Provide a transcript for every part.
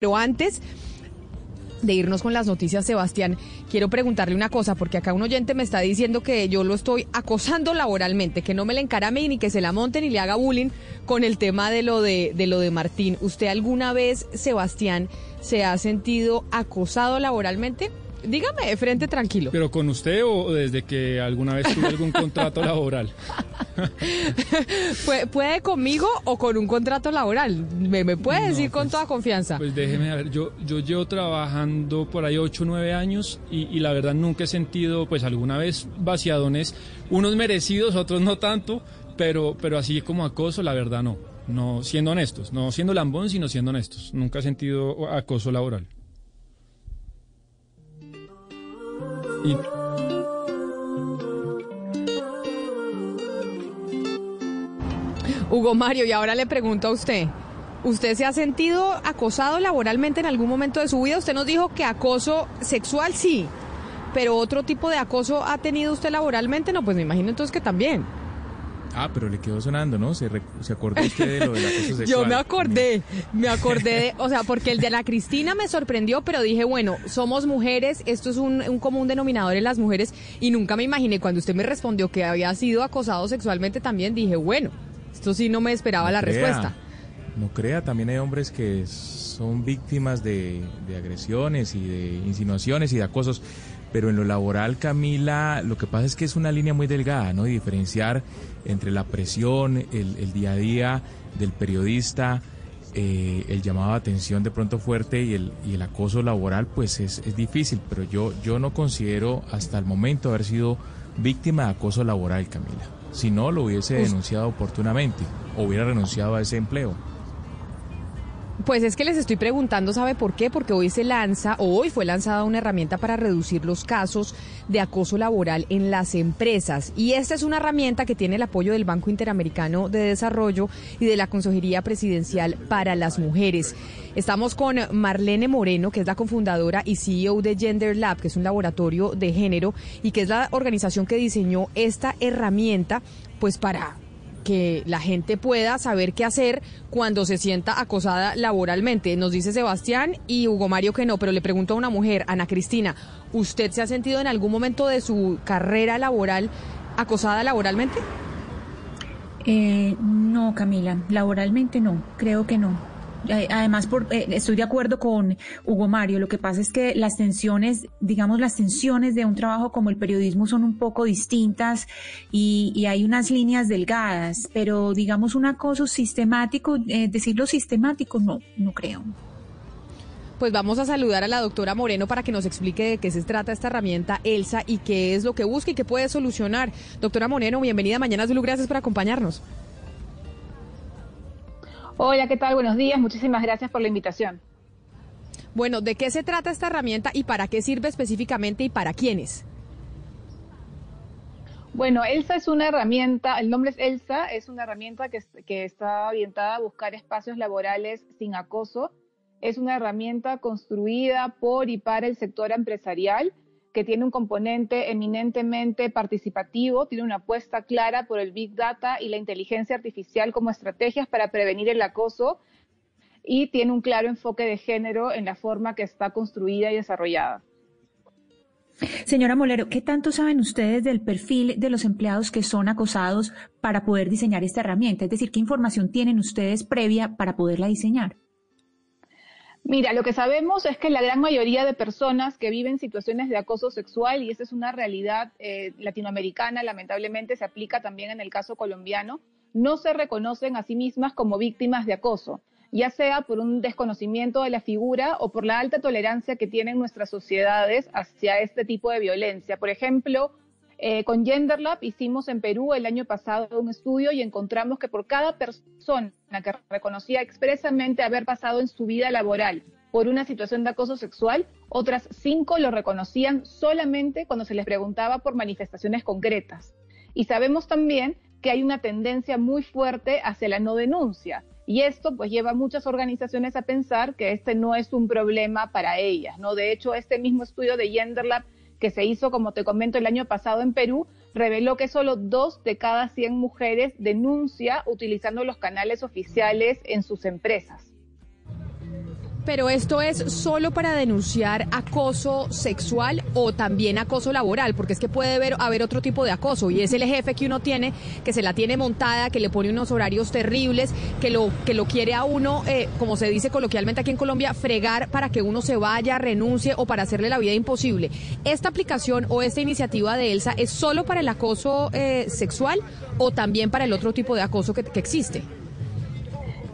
Pero antes de irnos con las noticias, Sebastián, quiero preguntarle una cosa, porque acá un oyente me está diciendo que yo lo estoy acosando laboralmente, que no me le encarame ni que se la monte ni le haga bullying con el tema de lo de, de lo de Martín. ¿Usted alguna vez, Sebastián, se ha sentido acosado laboralmente? Dígame de frente tranquilo. ¿Pero con usted o desde que alguna vez tuve algún contrato laboral? ¿Puede, conmigo o con un contrato laboral? ¿Me, puede decir con pues, toda confianza? Pues déjeme ver, yo, yo llevo trabajando por ahí 8 o 9 años y, y, la verdad nunca he sentido, pues alguna vez vaciadones, unos merecidos, otros no tanto, pero, pero así como acoso, la verdad no. No siendo honestos, no siendo lambón, sino siendo honestos. Nunca he sentido acoso laboral. Hugo Mario, y ahora le pregunto a usted, ¿usted se ha sentido acosado laboralmente en algún momento de su vida? Usted nos dijo que acoso sexual sí, pero otro tipo de acoso ha tenido usted laboralmente, no, pues me imagino entonces que también. Ah, pero le quedó sonando, ¿no? ¿Se, se acordó usted de lo del acoso sexual? Yo me acordé, me acordé de, o sea, porque el de la Cristina me sorprendió, pero dije, bueno, somos mujeres, esto es un, un común denominador en las mujeres, y nunca me imaginé, cuando usted me respondió que había sido acosado sexualmente también, dije, bueno, esto sí no me esperaba la respuesta. No crea, también hay hombres que son víctimas de, de agresiones y de insinuaciones y de acosos pero en lo laboral, Camila, lo que pasa es que es una línea muy delgada, ¿no? Y diferenciar entre la presión, el, día a día del periodista, eh, el llamado a atención de pronto fuerte y el, y el acoso laboral, pues es, es, difícil, pero yo, yo no considero hasta el momento haber sido víctima de acoso laboral, Camila. Si no, lo hubiese denunciado oportunamente o hubiera renunciado a ese empleo. Pues es que les estoy preguntando, ¿sabe por qué? Porque hoy se lanza, o hoy fue lanzada una herramienta para reducir los casos de acoso laboral en las empresas. Y esta es una herramienta que tiene el apoyo del Banco Interamericano de Desarrollo y de la Consejería Presidencial para las Mujeres. Estamos con Marlene Moreno, que es la cofundadora y CEO de Gender Lab, que es un laboratorio de género y que es la organización que diseñó esta herramienta pues para que la gente pueda saber qué hacer cuando se sienta acosada laboralmente. Nos dice Sebastián y Hugo Mario que no, pero le pregunto a una mujer, Ana Cristina, ¿usted se ha sentido en algún momento de su carrera laboral acosada laboralmente? Eh, no, Camila, laboralmente no, creo que no. Eh, además, por, eh, estoy de acuerdo con Hugo Mario. Lo que pasa es que las tensiones, digamos, las tensiones de un trabajo como el periodismo son un poco distintas y, hay unas líneas delgadas, pero digamos un acoso sistemático, eh, decirlo sistemático, no, no creo. Pues vamos a saludar a la doctora Moreno para que nos explique de qué se trata esta herramienta ELSA y qué es lo que busca y qué puede solucionar. Doctora Moreno, bienvenida a Mañana Zulu, gracias por acompañarnos. Hola, ¿qué tal? Buenos días. Muchísimas gracias por la invitación. Bueno, ¿de qué se trata esta herramienta y para qué sirve específicamente y para quiénes? Bueno, ELSA es una herramienta, el nombre es ELSA, es una herramienta que, que está orientada a buscar espacios laborales sin acoso. Es una herramienta construida por y para el sector empresarial que tiene un componente eminentemente participativo, tiene una apuesta clara por el Big Data y la inteligencia artificial como estrategias para prevenir el acoso y tiene un claro enfoque de género en la forma que está construida y desarrollada. Señora Molero, ¿qué tanto saben ustedes del perfil de los empleados que son acosados para poder diseñar esta herramienta? Es decir, ¿qué información tienen ustedes previa para poderla diseñar? Mira, lo que sabemos es que la gran mayoría de personas que viven situaciones de acoso sexual, y esa es una realidad eh, latinoamericana, lamentablemente se aplica también en el caso colombiano, no se reconocen a sí mismas como víctimas de acoso, ya sea por un desconocimiento de la figura o por la alta tolerancia que tienen nuestras sociedades hacia este tipo de violencia. Por ejemplo, eh, con GenderLab hicimos en Perú el año pasado un estudio y encontramos que por cada persona que reconocía expresamente haber pasado en su vida laboral por una situación de acoso sexual, otras cinco lo reconocían solamente cuando se les preguntaba por manifestaciones concretas. Y sabemos también que hay una tendencia muy fuerte hacia la no denuncia. Y esto pues lleva a muchas organizaciones a pensar que este no es un problema para ellas, ¿no? De hecho, este mismo estudio de GenderLab que se hizo, como te comento, el año pasado en Perú, reveló que solo dos de cada 100 mujeres denuncia utilizando los canales oficiales en sus empresas. Pero esto es solo para denunciar acoso sexual o también acoso laboral, porque es que puede haber, haber, otro tipo de acoso y es el jefe que uno tiene, que se la tiene montada, que le pone unos horarios terribles, que lo, que lo quiere a uno, eh, como se dice coloquialmente aquí en Colombia, fregar para que uno se vaya, renuncie o para hacerle la vida imposible. ¿Esta aplicación o esta iniciativa de Elsa es solo para el acoso eh, sexual o también para el otro tipo de acoso que, que existe?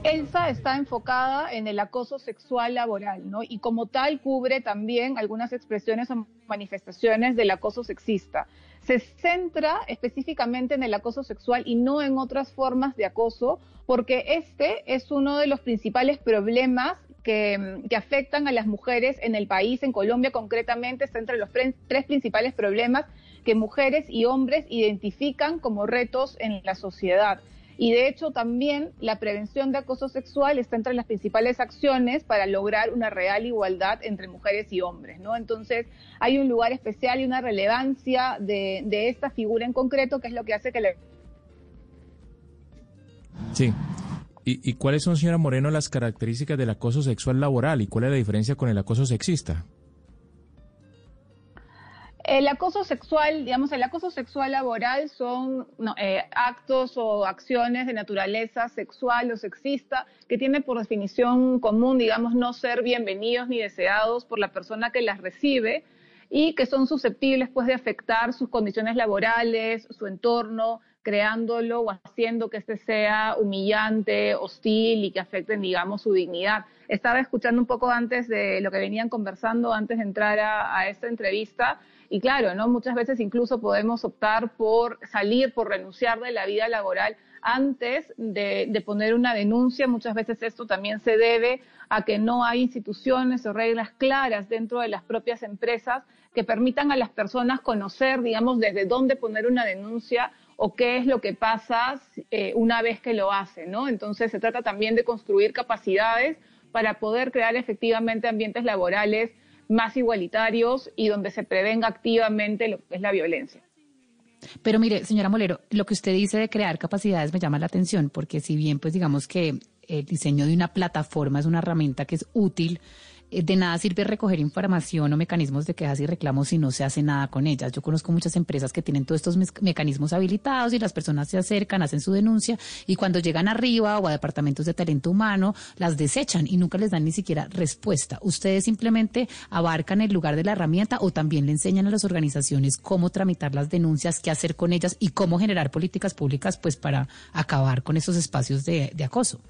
ELSA está enfocada en el acoso sexual laboral, ¿no? Y como tal cubre también algunas expresiones o manifestaciones del acoso sexista. Se centra específicamente en el acoso sexual y no en otras formas de acoso, porque este es uno de los principales problemas que, que, afectan a las mujeres en el país, en Colombia concretamente, está entre los tres principales problemas que mujeres y hombres identifican como retos en la sociedad. Y de hecho también la prevención de acoso sexual está entre las principales acciones para lograr una real igualdad entre mujeres y hombres, ¿no? Entonces hay un lugar especial y una relevancia de, de esta figura en concreto que es lo que hace que le... Sí. ¿Y, ¿Y cuáles son, señora Moreno, las características del acoso sexual laboral y cuál es la diferencia con el acoso sexista? El acoso sexual, digamos, el acoso sexual laboral son eh, actos o acciones de naturaleza sexual o sexista que tienen por definición común, digamos, no ser bienvenidos ni deseados por la persona que las recibe y que son susceptibles, pues, de afectar sus condiciones laborales, su entorno, creándolo o haciendo que este sea humillante, hostil y que afecten, digamos, su dignidad. Estaba escuchando un poco antes de lo que venían conversando antes de entrar a esta entrevista y claro, ¿no? Muchas veces incluso podemos optar por salir, por renunciar de la vida laboral antes de, poner una denuncia. Muchas veces esto también se debe a que no hay instituciones o reglas claras dentro de las propias empresas que permitan a las personas conocer, digamos, desde dónde poner una denuncia o qué es lo que pasa eh, una vez que lo hacen, ¿no? Entonces se trata también de construir capacidades para poder crear efectivamente ambientes laborales más igualitarios y donde se prevenga activamente lo que es la violencia. Pero mire, señora Molero, lo que usted dice de crear capacidades me llama la atención, porque si bien, pues digamos que el diseño de una plataforma es una herramienta que es útil de nada sirve recoger información o mecanismos de quejas y reclamos si no se hace nada con ellas. Yo conozco muchas empresas que tienen todos estos mecanismos habilitados y las personas se acercan, hacen su denuncia y cuando llegan arriba o a departamentos de talento humano las desechan y nunca les dan ni siquiera respuesta. ¿Ustedes simplemente abarcan el lugar de la herramienta o también le enseñan a las organizaciones cómo tramitar las denuncias, qué hacer con ellas y cómo generar políticas públicas pues para acabar con esos espacios de acoso?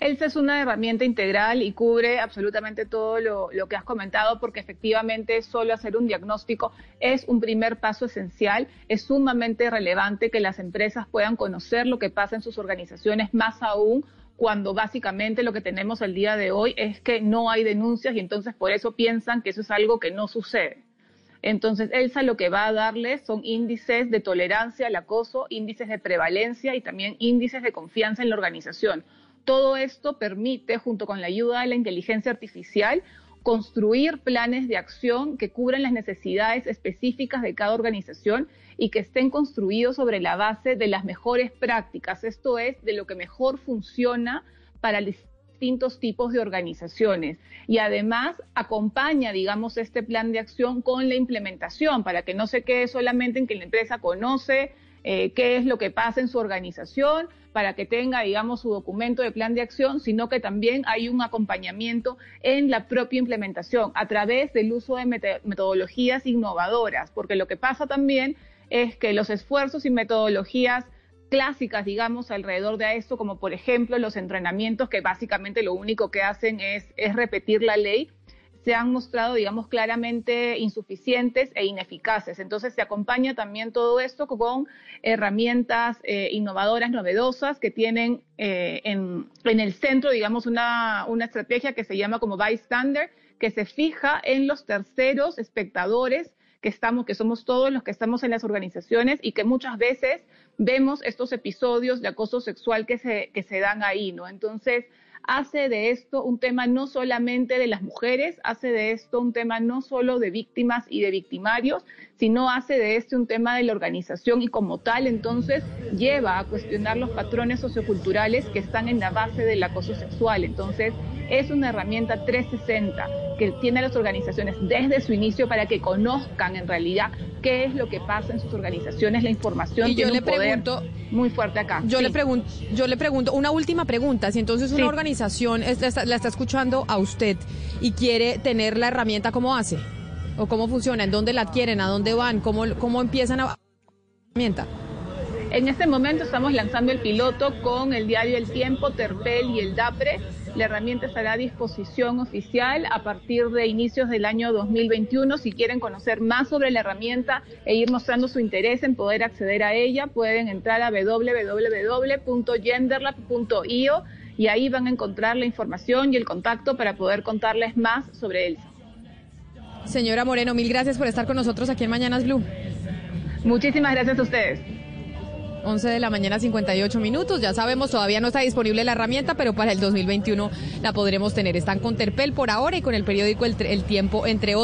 ELSA es una herramienta integral y cubre absolutamente todo lo, que has comentado porque efectivamente solo hacer un diagnóstico es un primer paso esencial. Es sumamente relevante que las empresas puedan conocer lo que pasa en sus organizaciones, más aún cuando básicamente lo que tenemos el día de hoy es que no hay denuncias y entonces por eso piensan que eso es algo que no sucede. Entonces, ELSA lo que va a darles son índices de tolerancia al acoso, índices de prevalencia y también índices de confianza en la organización todo esto permite, junto con la ayuda de la inteligencia artificial, construir planes de acción que cubran las necesidades específicas de cada organización y que estén construidos sobre la base de las mejores prácticas, esto es, de lo que mejor funciona para distintos tipos de organizaciones. Y además acompaña, digamos, este plan de acción con la implementación para que no se quede solamente en que la empresa conoce eh, qué es lo que pasa en su organización, para que tenga, digamos, su documento de plan de acción, sino que también hay un acompañamiento en la propia implementación a través del uso de metodologías innovadoras, porque lo que pasa también es que los esfuerzos y metodologías clásicas, digamos, alrededor de esto, como por ejemplo los entrenamientos que básicamente lo único que hacen es, es repetir la ley, se han mostrado, digamos, claramente insuficientes e ineficaces. Entonces, se acompaña también todo esto con herramientas eh, innovadoras, novedosas, que tienen eh, en, el centro, digamos, una, una estrategia que se llama como bystander, que se fija en los terceros espectadores que estamos, que somos todos los que estamos en las organizaciones y que muchas veces vemos estos episodios de acoso sexual que se, que se dan ahí, ¿no? Entonces, hace de esto un tema no solamente de las mujeres, hace de esto un tema no solo de víctimas y de victimarios, sino hace de esto un tema de la organización y como tal entonces lleva a cuestionar los patrones socioculturales que están en la base del acoso sexual. Entonces, es una herramienta 360 que tiene las organizaciones desde su inicio para que conozcan en realidad qué es lo que pasa en sus organizaciones, la información y yo tiene le un poder pregunto, muy fuerte acá. Yo Sí. le pregunto, yo le pregunto una última pregunta. Si entonces una Sí. organización la está escuchando a usted y quiere tener la herramienta, ¿cómo hace? ¿O cómo funciona? ¿En dónde la adquieren? ¿A dónde van? ¿Cómo, cómo empiezan a herramienta? En este momento estamos lanzando el piloto con el diario El Tiempo, Terpel y el DAPRE. La herramienta estará a disposición oficial a partir de inicios del año 2021. Si quieren conocer más sobre la herramienta e ir mostrando su interés en poder acceder a ella, pueden entrar a www.genderlab.io y ahí van a encontrar la información y el contacto para poder contarles más sobre él. Señora Moreno, mil gracias por estar con nosotros aquí en Mañanas Blue. Muchísimas gracias a ustedes. 11 de la mañana, 58 minutos. Ya sabemos, todavía no está disponible la herramienta, pero para el 2021 la podremos tener. Están con Terpel por ahora y con el periódico El, El Tiempo, entre otros.